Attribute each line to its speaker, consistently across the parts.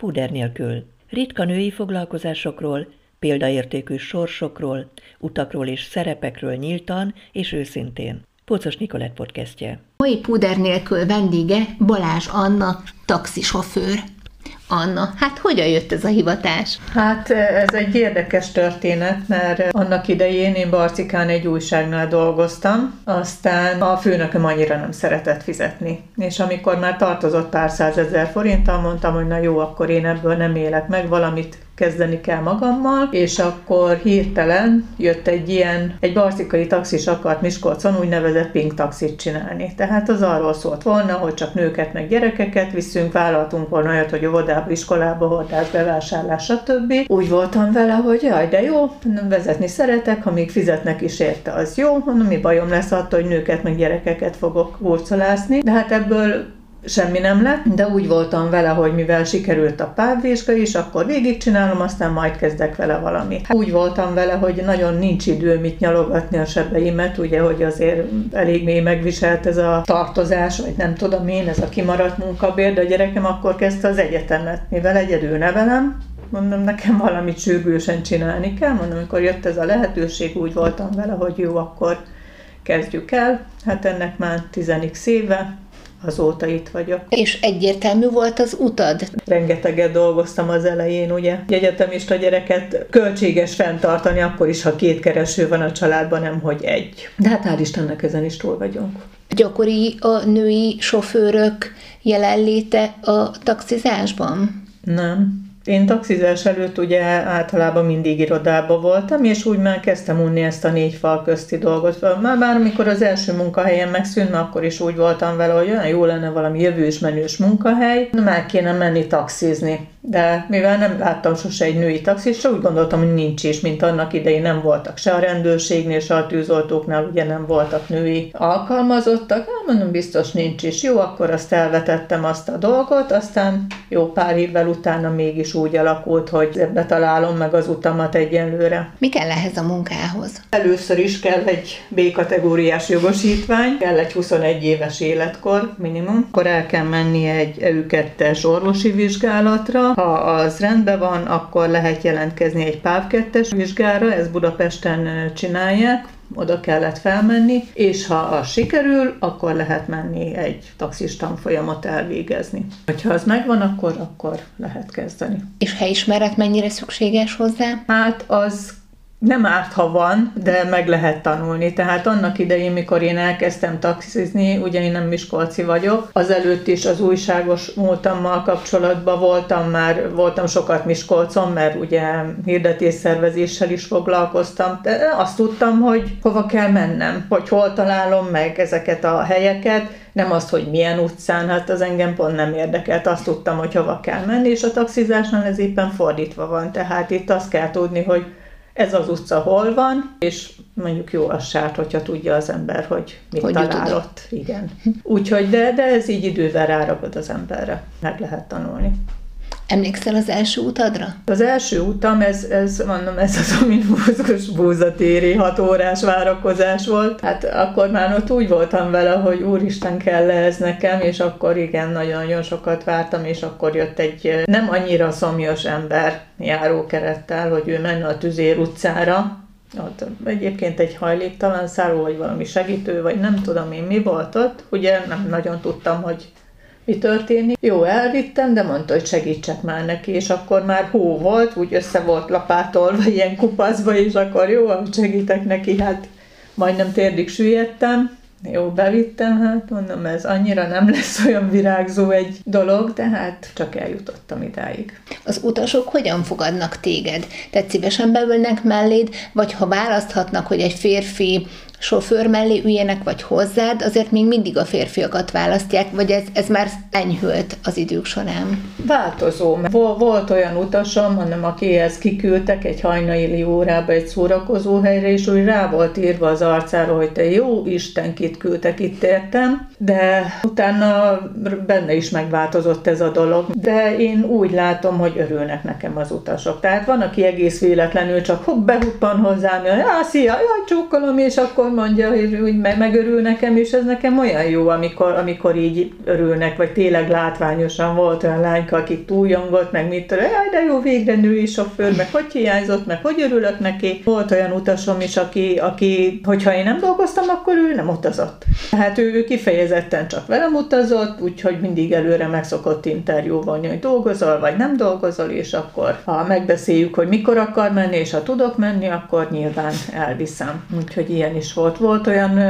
Speaker 1: Puder nélkül. Ritka női foglalkozásokról, példaértékű sorsokról, utakról és szerepekről nyíltan és őszintén. Pócos Nikolett podcastje.
Speaker 2: Mai Puder nélkül vendége Balázs Anna, taxisofőr. Anna, hát hogyan jött ez a hivatás?
Speaker 3: Hát ez egy érdekes történet, mert annak idején én Barcikán egy újságnál dolgoztam, aztán a főnököm annyira nem szeretett fizetni. És amikor már tartozott pár százezer forinttal, mondtam, hogy na jó, akkor én ebből nem élek meg, valamit kezdeni kell magammal, és akkor hirtelen jött egy ilyen, egy barcikai taxis akart Miskolcon úgynevezett pink taxit csinálni. Tehát az arról szólt volna, hogy csak nőket meg gyerekeket viszünk, vállaltunk volna olyat, hogy óvodába, iskolába, hordás, bevásárlás, stb. Úgy voltam vele, hogy jaj, de jó, vezetni szeretek, ha még fizetnek is érte, az jó, mondom, mi bajom lesz attól, hogy nőket meg gyerekeket fogok hurcolászni, de hát ebből semmi nem lett, de úgy voltam vele, hogy mivel sikerült a párvizsga is, akkor végigcsinálom, aztán majd kezdek vele valami. Hát úgy voltam vele, hogy nagyon nincs idő mit nyalogatni a sebeimet, ugye, hogy azért elég mély megviselt ez a tartozás, vagy nem tudom én, ez a kimaradt munkabér, de a gyerekem akkor kezdte az egyetemet, mivel egyedül nevelem, mondom, nekem valamit sürgősen csinálni kell, mondom, amikor jött ez a lehetőség, úgy voltam vele, hogy jó, akkor kezdjük el. Hát ennek már 10 éve, azóta itt vagyok.
Speaker 2: És egyértelmű volt az utad?
Speaker 3: Rengeteget dolgoztam az elején, ugye. Egyetemista gyereket költséges fenntartani, akkor is, ha két kereső van a családban, nem hogy egy. De hát hál' Istennek ezen is túl vagyunk.
Speaker 2: Gyakori a női sofőrök jelenléte a taxizásban?
Speaker 3: Nem. Én taxizás előtt ugye általában mindig irodában voltam, és úgy már kezdtem unni ezt a négy fal közti dolgot. Már bár amikor az első munkahelyen megszűnt, akkor is úgy voltam vele, hogy olyan jó lenne valami jövős menős munkahely, már kéne menni taxizni de mivel nem láttam sose egy női taxisra, úgy gondoltam, hogy nincs is, mint annak idején nem voltak se a rendőrségnél, se a tűzoltóknál, ugye nem voltak női alkalmazottak, hát mondom, biztos nincs is. Jó, akkor azt elvetettem azt a dolgot, aztán jó pár évvel utána mégis úgy alakult, hogy ebbe találom meg az utamat egyenlőre.
Speaker 2: Mi kell ehhez a munkához?
Speaker 3: Először is kell egy B-kategóriás jogosítvány, kell egy 21 éves életkor minimum, akkor el kell menni egy EU2-es orvosi vizsgálatra, ha az rendben van, akkor lehet jelentkezni egy PÁV 2 vizsgára, ez Budapesten csinálják, oda kellett felmenni, és ha az sikerül, akkor lehet menni egy taxis tanfolyamot elvégezni. Ha az megvan, akkor, akkor lehet kezdeni.
Speaker 2: És helyismeret mennyire szükséges hozzá?
Speaker 3: Hát az nem árt, ha van, de meg lehet tanulni. Tehát annak idején, mikor én elkezdtem taxizni, ugye én nem Miskolci vagyok, azelőtt is az újságos múltammal kapcsolatban voltam már, voltam sokat Miskolcon, mert ugye hirdetésszervezéssel is foglalkoztam, de azt tudtam, hogy hova kell mennem, hogy hol találom meg ezeket a helyeket, nem azt, hogy milyen utcán, hát az engem pont nem érdekelt, azt tudtam, hogy hova kell menni, és a taxizásnál ez éppen fordítva van, tehát itt azt kell tudni, hogy ez az utca hol van, és mondjuk jó az sárt, hogyha tudja az ember, hogy mit hogy talál ott. Igen. Úgyhogy, de, de ez így idővel ráragad az emberre. Meg lehet tanulni.
Speaker 2: Emlékszel az első utadra?
Speaker 3: Az első utam, ez, ez mondom, ez az a minimumos búzatéri hat órás várakozás volt. Hát akkor már ott úgy voltam vele, hogy úristen kell ez nekem, és akkor igen, nagyon-nagyon sokat vártam, és akkor jött egy nem annyira szomjas ember járókerettel, hogy ő menne a Tüzér utcára, ott egyébként egy hajléktalan szálló, vagy valami segítő, vagy nem tudom én mi volt ott. Ugye nem nagyon tudtam, hogy mi történik. Jó, elvittem, de mondta, hogy segítsek már neki, és akkor már hó volt, úgy össze volt lapátolva ilyen kupaszba, és akkor jó, segítek neki, hát majdnem térdig süllyedtem, jó, bevittem, hát mondom, ez annyira nem lesz olyan virágzó egy dolog, de hát csak eljutottam idáig.
Speaker 2: Az utasok hogyan fogadnak téged? Tehát szívesen beülnek melléd, vagy ha választhatnak, hogy egy férfi sofőr mellé üljenek, vagy hozzád, azért még mindig a férfiakat választják, vagy ez, ez már enyhült az idők során?
Speaker 3: Változó. Volt olyan utasom, hanem akihez kiküldtek egy hajnaili órába egy szórakozó helyre, és úgy rá volt írva az arcára, hogy te jó Isten, kit küldtek, itt értem, de utána benne is megváltozott ez a dolog. De én úgy látom, hogy örülnek nekem az utasok. Tehát van, aki egész véletlenül csak hopp, behuppan hozzám, hogy szia, jaj, csókolom, és akkor akkor mondja, hogy úgy megörül nekem, és ez nekem olyan jó, amikor, amikor így örülnek, vagy tényleg látványosan volt olyan lányka, aki túljongott, meg mit tudom, jaj, de jó, végre női sofőr, meg hogy hiányzott, meg hogy örülök neki. Volt olyan utasom is, aki, aki hogyha én nem dolgoztam, akkor ő nem utazott. Tehát ő, ő kifejezetten csak velem utazott, úgyhogy mindig előre megszokott interjúvolni, hogy dolgozol, vagy nem dolgozol, és akkor ha megbeszéljük, hogy mikor akar menni, és ha tudok menni, akkor nyilván elviszem. Úgyhogy ilyen is volt. Volt olyan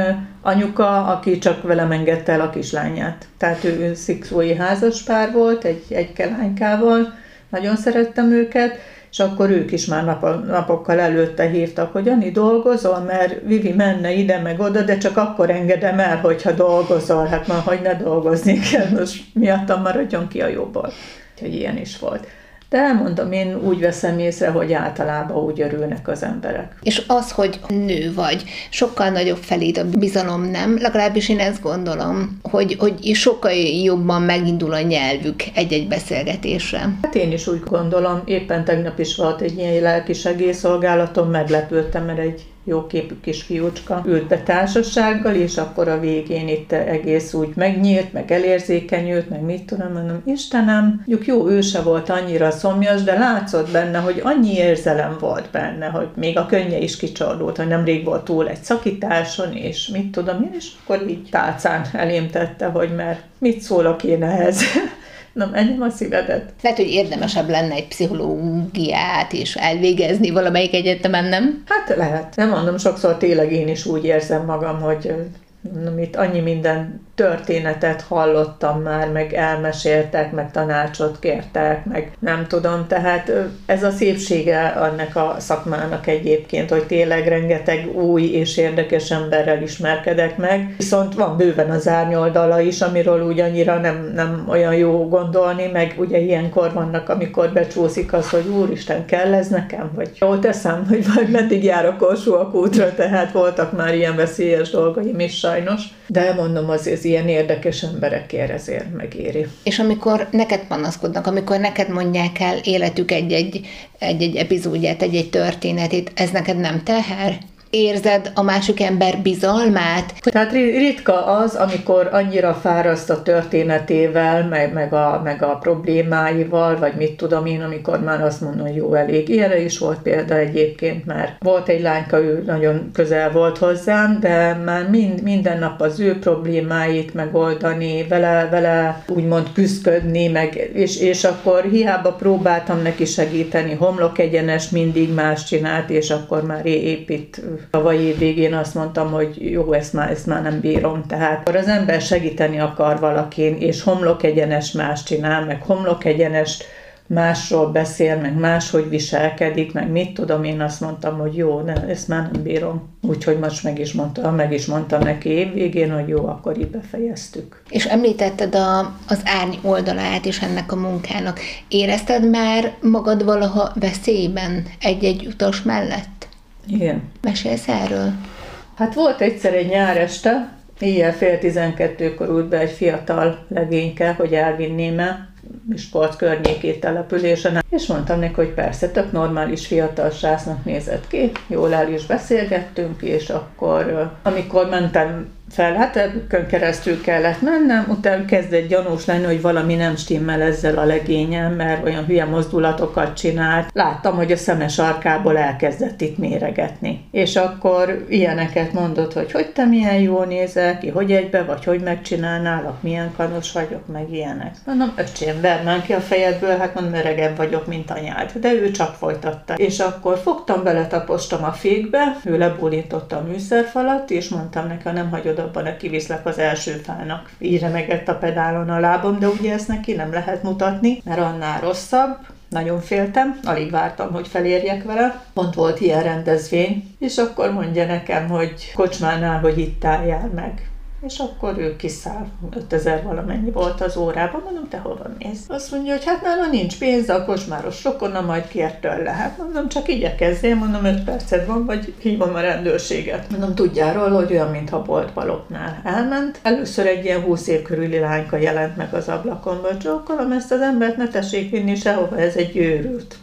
Speaker 3: anyuka, aki csak velem engedte el a kislányát. Tehát ő szikszói házaspár volt, egy, egy kelánykával, nagyon szerettem őket, és akkor ők is már nap, napokkal előtte hívtak, hogy Ani dolgozol, mert Vivi menne ide meg oda, de csak akkor engedem el, hogyha dolgozol, hát már hogy ne dolgozni kell, most miattam maradjon ki a jobból. Úgyhogy ilyen is volt. De elmondom, én úgy veszem észre, hogy általában úgy örülnek az emberek.
Speaker 2: És az, hogy nő vagy, sokkal nagyobb felé a bizalom, nem? Legalábbis én ezt gondolom, hogy, hogy sokkal jobban megindul a nyelvük egy-egy beszélgetésre.
Speaker 3: Hát én is úgy gondolom, éppen tegnap is volt egy ilyen lelki segélyszolgálatom, meglepődtem, mert egy jó képű kis fiúcska ült be társasággal, és akkor a végén itt egész úgy megnyílt, meg elérzékenyült, meg mit tudom, mondom, Istenem, mondjuk jó, ő volt annyira szomjas, de látszott benne, hogy annyi érzelem volt benne, hogy még a könnye is kicsordult, hogy nemrég volt túl egy szakításon, és mit tudom én, és akkor így tálcán elém tette, hogy mert mit szólok én ehhez. Na, menjem a szívedet.
Speaker 2: Lehet, hogy érdemesebb lenne egy pszichológiát is elvégezni valamelyik egyetemen, nem?
Speaker 3: Hát lehet. Nem mondom, sokszor tényleg én is úgy érzem magam, hogy mondom, itt annyi minden történetet hallottam már, meg elmeséltek, meg tanácsot kértek, meg nem tudom, tehát ez a szépsége annak a szakmának egyébként, hogy tényleg rengeteg új és érdekes emberrel ismerkedek meg, viszont van bőven az árnyoldala is, amiről úgy annyira nem, nem olyan jó gondolni, meg ugye ilyenkor vannak, amikor becsúszik az, hogy úristen, kell ez nekem, vagy jól teszem, hogy vagy meddig járok a útra, tehát voltak már ilyen veszélyes dolgaim is sajnos, de mondom, azért ez ilyen érdekes emberekért ezért megéri.
Speaker 2: És amikor neked panaszkodnak, amikor neked mondják el életük egy-egy, egy-egy epizódját, egy-egy történetét, ez neked nem teher? Érzed a másik ember bizalmát.
Speaker 3: Tehát ritka az, amikor annyira fáraszt a történetével, meg, meg, a, meg a problémáival, vagy mit tudom én, amikor már azt mondom, hogy jó, elég. Ilyenre is volt példa egyébként, mert volt egy lányka, ő nagyon közel volt hozzám, de már mind, minden nap az ő problémáit megoldani, vele, vele úgymond küzdködni, meg, és, és akkor hiába próbáltam neki segíteni, homlok egyenes mindig más csinált, és akkor már épít tavaly év végén azt mondtam, hogy jó, ezt már, ezt már nem bírom. Tehát az ember segíteni akar valakin, és homlok egyenes más csinál, meg homlok egyenes másról beszél, meg máshogy viselkedik, meg mit tudom, én azt mondtam, hogy jó, ne, ezt már nem bírom. Úgyhogy most meg is mondtam, meg is mondtam neki évvégén, hogy jó, akkor így befejeztük.
Speaker 2: És említetted a, az árny oldalát is ennek a munkának. Érezted már magad valaha veszélyben egy-egy utas mellett?
Speaker 3: Igen.
Speaker 2: Mesélsz erről?
Speaker 3: Hát volt egyszer egy nyár este, éjjel fél tizenkettőkor ült be egy fiatal legényke, hogy elvinném el Miskolc környékét településen, és mondtam neki, hogy persze, tök normális fiatal srácnak nézett ki, jól el is beszélgettünk, és akkor, amikor mentem fel, hát ebből keresztül kellett mennem, utána kezdett gyanús lenni, hogy valami nem stimmel ezzel a legényem, mert olyan hülye mozdulatokat csinált. Láttam, hogy a szemes arkából elkezdett itt méregetni. És akkor ilyeneket mondott, hogy hogy te milyen jól nézel ki, hogy egybe vagy, hogy megcsinálnálak, milyen kanos vagyok, meg ilyenek. Mondom, öcsém, vermán ki a fejedből, hát mondom, öregebb vagyok, mint anyád. De ő csak folytatta. És akkor fogtam bele, tapostam a fékbe, ő lebólintotta a műszerfalat, és mondtam neki, nem hagyod abban a kiviszlek az első fának. Így remegett a pedálon a lábam, de ugye ezt neki nem lehet mutatni, mert annál rosszabb. Nagyon féltem, alig vártam, hogy felérjek vele. Pont volt ilyen rendezvény, és akkor mondja nekem, hogy kocsmánál, hogy itt álljál meg és akkor ő kiszáll, 5000 valamennyi volt az órában, mondom, te hova mész? Azt mondja, hogy hát nála nincs pénz, a kocsmáros rokona majd kér tőle. Hát mondom, csak igyekezzél, mondom, 5 perced van, vagy hívom a rendőrséget. Mondom, tudjál róla, hogy olyan, mintha boltba lopnál. Elment. Először egy ilyen 20 év körüli lányka jelent meg az ablakomból, csókolom ezt az embert, ne tessék vinni sehova, ez egy őrült.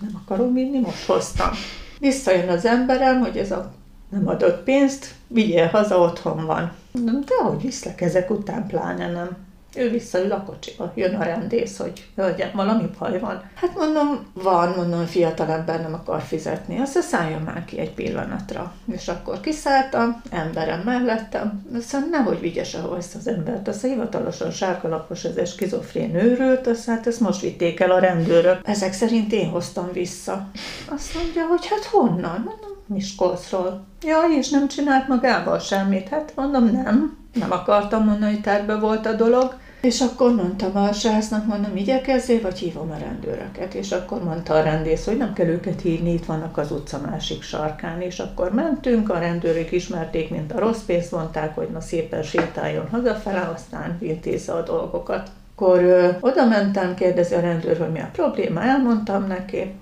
Speaker 3: Nem akarom vinni, most hoztam. Visszajön az emberem, hogy ez a nem adott pénzt, vigyél haza, otthon van. Mondom, de hogy viszlek ezek után, pláne nem. Ő visszaül a kocsiba, jön a rendész, hogy hölgyem, valami baj van. Hát mondom, van, mondom, a nem akar fizetni, azt szálljon már ki egy pillanatra. És akkor kiszálltam, emberem mellettem, azt nehogy vigye sehol ezt az embert, azt a hivatalosan sárkalapos, ez egy skizofrén őrült, azt hát ezt most vitték el a rendőrök. Ezek szerint én hoztam vissza. Azt mondja, hogy hát honnan? Mondom, Miskolcról. Ja, és nem csinált magával semmit? Hát mondom, nem. Nem akartam mondani, hogy terve volt a dolog. És akkor mondtam a srácnak, mondom, igyekezzél, vagy hívom a rendőröket. És akkor mondta a rendész, hogy nem kell őket hívni, itt vannak az utca másik sarkán. És akkor mentünk, a rendőrök ismerték, mint a rossz pénzt, mondták, hogy na szépen sétáljon hazafele, aztán intézze a dolgokat. Akkor ö, oda mentem, kérdezi a rendőr, hogy mi a probléma, elmondtam neki,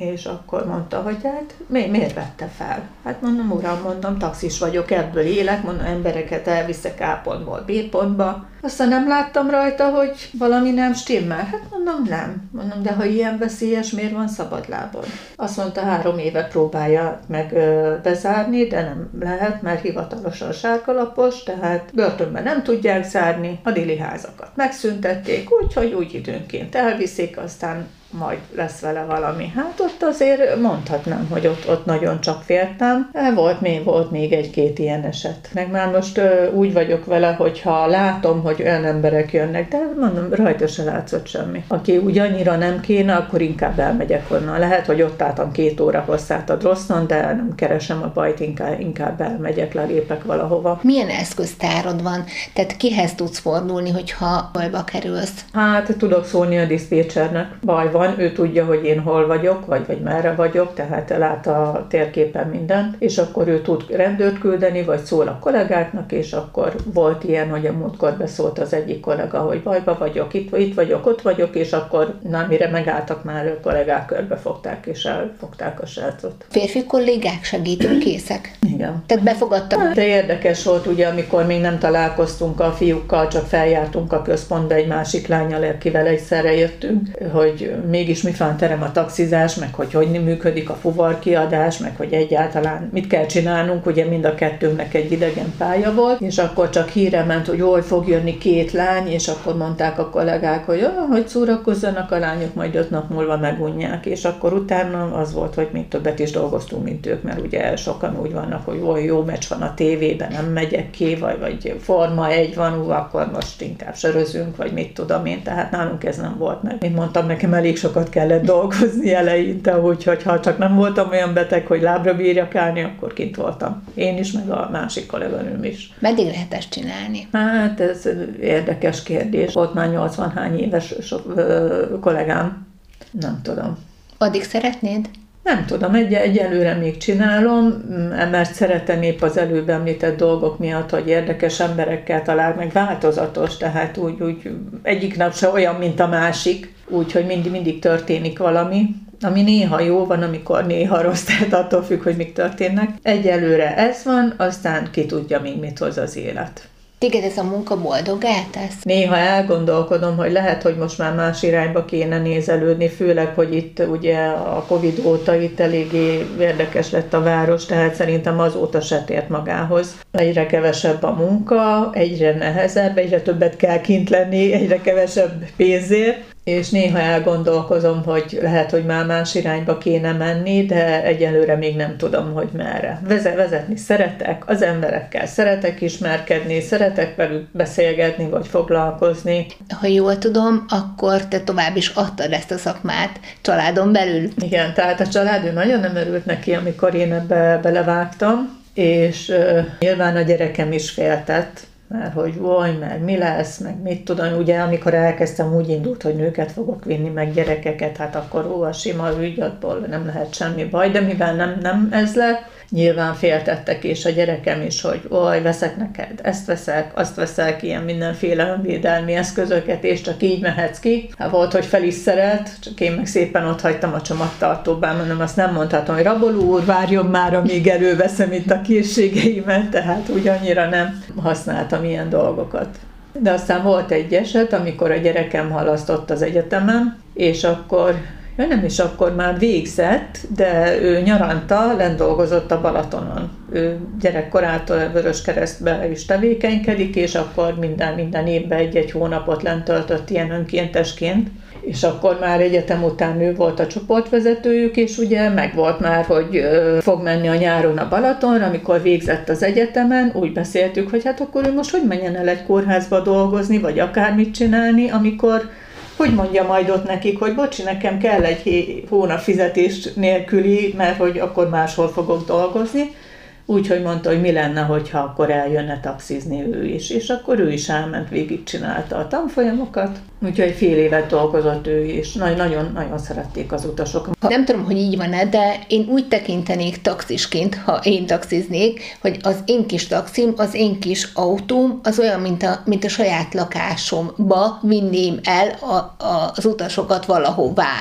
Speaker 3: és akkor mondta, hogy hát mi, miért vette fel? Hát mondom, uram, mondom, taxis vagyok, ebből élek, mondom, embereket elviszek A pontból B pontba. Aztán nem láttam rajta, hogy valami nem stimmel. Hát mondom, nem. Mondom, de ha ilyen veszélyes, miért van szabadlábon? Azt mondta, három éve próbálja meg bezárni, de nem lehet, mert hivatalosan sárkalapos, tehát börtönben nem tudják zárni, a dili házakat megszüntették, úgyhogy úgy időnként elviszik, aztán majd lesz vele valami. Hát ott azért mondhatnám, hogy ott, ott nagyon csak féltem. Volt még, volt még egy-két ilyen eset. Meg már most ö, úgy vagyok vele, hogyha látom, hogy olyan emberek jönnek, de mondom, rajta se látszott semmi. Aki úgy annyira nem kéne, akkor inkább elmegyek onnan. Lehet, hogy ott álltam két óra hosszát a drosszon, de nem keresem a bajt, inkább, inkább elmegyek, lelépek valahova.
Speaker 2: Milyen eszköztárod van? Tehát kihez tudsz fordulni, hogyha bajba kerülsz?
Speaker 3: Hát tudok szólni a diszpécsernek. Baj van van, ő tudja, hogy én hol vagyok, vagy, vagy merre vagyok, tehát lát a térképen mindent, és akkor ő tud rendőrt küldeni, vagy szól a kollégáknak, és akkor volt ilyen, hogy a múltkor beszólt az egyik kollega, hogy bajba vagyok, itt, itt vagyok, ott vagyok, és akkor na, mire megálltak már, a kollégák körbefogták, és elfogták a srácot.
Speaker 2: Férfi kollégák segítőkészek?
Speaker 3: Igen.
Speaker 2: Tehát befogadtak.
Speaker 3: De érdekes volt, ugye, amikor még nem találkoztunk a fiúkkal, csak feljártunk a központba egy másik lányal, akivel egyszerre jöttünk, hogy mégis mi van terem a taxizás, meg hogy hogy működik a fuvarkiadás, meg hogy egyáltalán mit kell csinálnunk, ugye mind a kettőnknek egy idegen pálya volt, és akkor csak híre ment, hogy jól fog jönni két lány, és akkor mondták a kollégák, hogy oh, hogy szórakozzanak a lányok, majd öt nap múlva megunják, és akkor utána az volt, hogy még többet is dolgoztunk, mint ők, mert ugye sokan úgy vannak, hogy oly jó meccs van a tévében, nem megyek ki, vagy, vagy forma egy van, ú, akkor most inkább sörözünk, vagy mit tudom én, tehát nálunk ez nem volt meg. Mint mondtam, nekem elég sokat kellett dolgozni eleinte, úgyhogy ha csak nem voltam olyan beteg, hogy lábra bírjak állni, akkor kint voltam. Én is, meg a másik kolléganőm is.
Speaker 2: Meddig lehet ezt csinálni?
Speaker 3: Hát ez érdekes kérdés. Volt már 80 hány éves so, ö, kollégám. Nem tudom.
Speaker 2: Addig szeretnéd?
Speaker 3: Nem tudom, egy, egyelőre még csinálom, mert szeretem épp az előbb említett dolgok miatt, hogy érdekes emberekkel talál, meg változatos, tehát úgy, úgy egyik nap se olyan, mint a másik, úgyhogy mindig, mindig történik valami, ami néha jó van, amikor néha rossz, tehát attól függ, hogy mik történnek. Egyelőre ez van, aztán ki tudja még mit hoz az élet.
Speaker 2: Téged ez a munka boldogá tesz?
Speaker 3: Néha elgondolkodom, hogy lehet, hogy most már más irányba kéne nézelődni, főleg, hogy itt ugye a Covid óta itt eléggé érdekes lett a város, tehát szerintem azóta se tért magához. Egyre kevesebb a munka, egyre nehezebb, egyre többet kell kint lenni, egyre kevesebb pénzért, és néha elgondolkozom, hogy lehet, hogy már más irányba kéne menni, de egyelőre még nem tudom, hogy merre. Vezetni szeretek, az emberekkel szeretek ismerkedni, szeretek velük beszélgetni, vagy foglalkozni.
Speaker 2: Ha jól tudom, akkor te tovább is adtad ezt a szakmát családon belül.
Speaker 3: Igen, tehát a család ő nagyon nem örült neki, amikor én ebbe belevágtam, és uh, nyilván a gyerekem is féltett, mert hogy vaj, meg mi lesz, meg mit tudom, ugye amikor elkezdtem úgy indult, hogy nőket fogok vinni, meg gyerekeket, hát akkor ó, a sima ügy, nem lehet semmi baj, de mivel nem, nem ez lett, nyilván féltettek, és a gyerekem is, hogy oj, veszek neked, ezt veszek, azt veszek, ilyen mindenféle önvédelmi eszközöket, és csak így mehetsz ki. Hát volt, hogy fel is szerelt, csak én meg szépen ott hagytam a csomagtartóban, mondom, azt nem mondhatom, hogy raboló úr, várjon már, amíg előveszem itt a készségeimet, tehát úgy annyira nem használtam ilyen dolgokat. De aztán volt egy eset, amikor a gyerekem halasztott az egyetemen, és akkor Ja, nem is akkor már végzett, de ő nyaranta lent dolgozott a Balatonon. Ő gyerekkorától Vörös Keresztbe is tevékenykedik, és akkor minden, minden évben egy-egy hónapot lent töltött ilyen önkéntesként és akkor már egyetem után ő volt a csoportvezetőjük, és ugye megvolt már, hogy fog menni a nyáron a Balatonra, amikor végzett az egyetemen, úgy beszéltük, hogy hát akkor ő most hogy menjen el egy kórházba dolgozni, vagy akármit csinálni, amikor hogy mondja majd ott nekik, hogy bocsi, nekem kell egy hónap fizetés nélküli, mert hogy akkor máshol fogok dolgozni, Úgyhogy mondta, hogy mi lenne, hogyha akkor eljönne taxizni ő is. És akkor ő is elment, végigcsinálta a tanfolyamokat. Úgyhogy fél évet dolgozott ő is. Nagyon-nagyon szerették az utasok.
Speaker 2: Nem tudom, hogy így van-e, de én úgy tekintenék taxisként, ha én taxiznék, hogy az én kis taxim, az én kis autóm, az olyan, mint a, mint a saját lakásomba vinném el a, a, az utasokat valahová.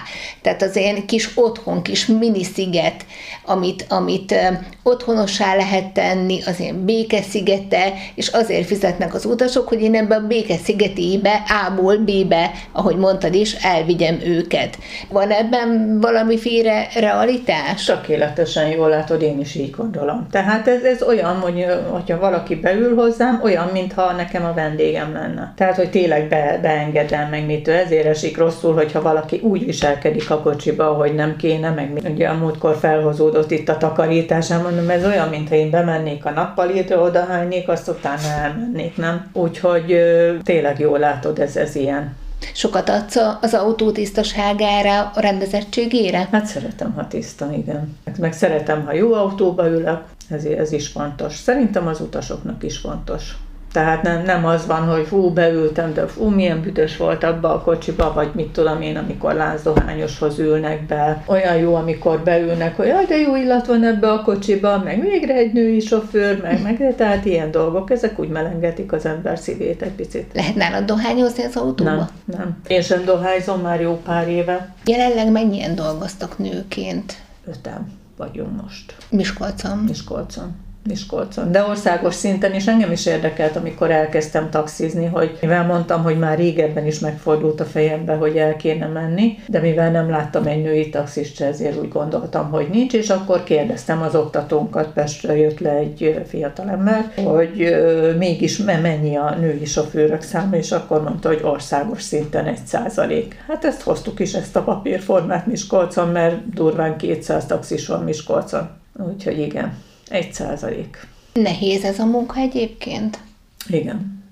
Speaker 2: Tehát az én kis otthon, kis minisziget, amit, amit otthonossá lehet tenni, az én békeszigete, és azért fizetnek az utasok, hogy én ebbe a békeszigetébe A-ból B-be, ahogy mondtad is, elvigyem őket. Van ebben valamiféle realitás?
Speaker 3: Tökéletesen jól látod, én is így gondolom. Tehát ez, ez olyan, hogy hogyha valaki beül hozzám, olyan, mintha nekem a vendégem lenne. Tehát, hogy tényleg be, beengedem meg mitől. Ezért esik rosszul, hogyha valaki úgy viselkedik a kocsiba, hogy nem kéne, meg ugye a múltkor felhozódott itt a takarításán, mondom, ez olyan, mint mintha én bemennék a nappalira, odahánynék, azt utána elmennék, nem? Úgyhogy tényleg jól látod, ez, ez ilyen.
Speaker 2: Sokat adsz az autó tisztaságára, a rendezettségére?
Speaker 3: Hát szeretem, ha tiszta, igen. Meg szeretem, ha jó autóba ülök, ez, ez is fontos. Szerintem az utasoknak is fontos. Tehát nem, nem az van, hogy hú, beültem, de hú, milyen büdös volt abba a kocsiba, vagy mit tudom én, amikor lázdohányoshoz ülnek be. Olyan jó, amikor beülnek, hogy jaj, de jó illat van ebbe a kocsiba, meg végre egy női sofőr, meg, meg tehát ilyen dolgok, ezek úgy melengetik az ember szívét egy picit.
Speaker 2: Lehet nálad dohányozni az autóba?
Speaker 3: Nem, nem. Én sem dohányzom már jó pár éve.
Speaker 2: Jelenleg mennyien dolgoztak nőként?
Speaker 3: Öten vagyunk most.
Speaker 2: Miskolcon?
Speaker 3: Miskolcon. Miskolcon. De országos szinten is engem is érdekelt, amikor elkezdtem taxizni, hogy mivel mondtam, hogy már régebben is megfordult a fejembe, hogy el kéne menni, de mivel nem láttam egy női taxist, ezért úgy gondoltam, hogy nincs, és akkor kérdeztem az oktatónkat, Pestre jött le egy fiatalember, hogy mégis mennyi a női sofőrök száma, és akkor mondta, hogy országos szinten egy százalék. Hát ezt hoztuk is, ezt a papírformát Miskolcon, mert durván 200 taxis van Miskolcon. Úgyhogy igen. Egy százalék.
Speaker 2: Nehéz ez a munka egyébként?
Speaker 3: Igen.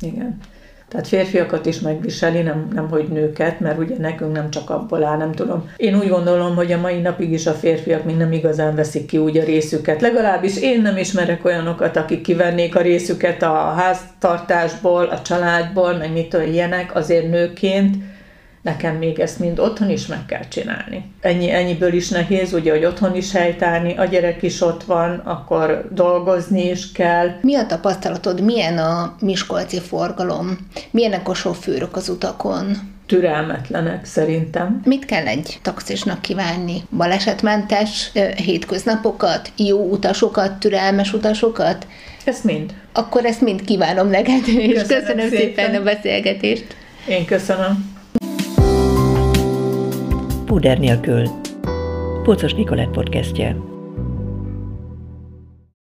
Speaker 3: Igen. Tehát férfiakat is megviseli, nem, nem hogy nőket, mert ugye nekünk nem csak abból áll, nem tudom. Én úgy gondolom, hogy a mai napig is a férfiak még nem igazán veszik ki úgy a részüket. Legalábbis én nem ismerek olyanokat, akik kivennék a részüket a háztartásból, a családból, meg mit ilyenek, azért nőként nekem még ezt mind otthon is meg kell csinálni. Ennyi, ennyiből is nehéz, ugye, hogy otthon is helytálni, a gyerek is ott van, akkor dolgozni is kell.
Speaker 2: Mi a tapasztalatod, milyen a miskolci forgalom? Milyenek a sofőrök az utakon?
Speaker 3: türelmetlenek szerintem.
Speaker 2: Mit kell egy taxisnak kívánni? Balesetmentes hétköznapokat, jó utasokat, türelmes utasokat?
Speaker 3: Ezt mind.
Speaker 2: Akkor ezt mind kívánom neked, és köszönöm, köszönöm szépen. szépen a beszélgetést.
Speaker 3: Én köszönöm.
Speaker 1: Púder nélkül. Pocos Nikolett podcastje.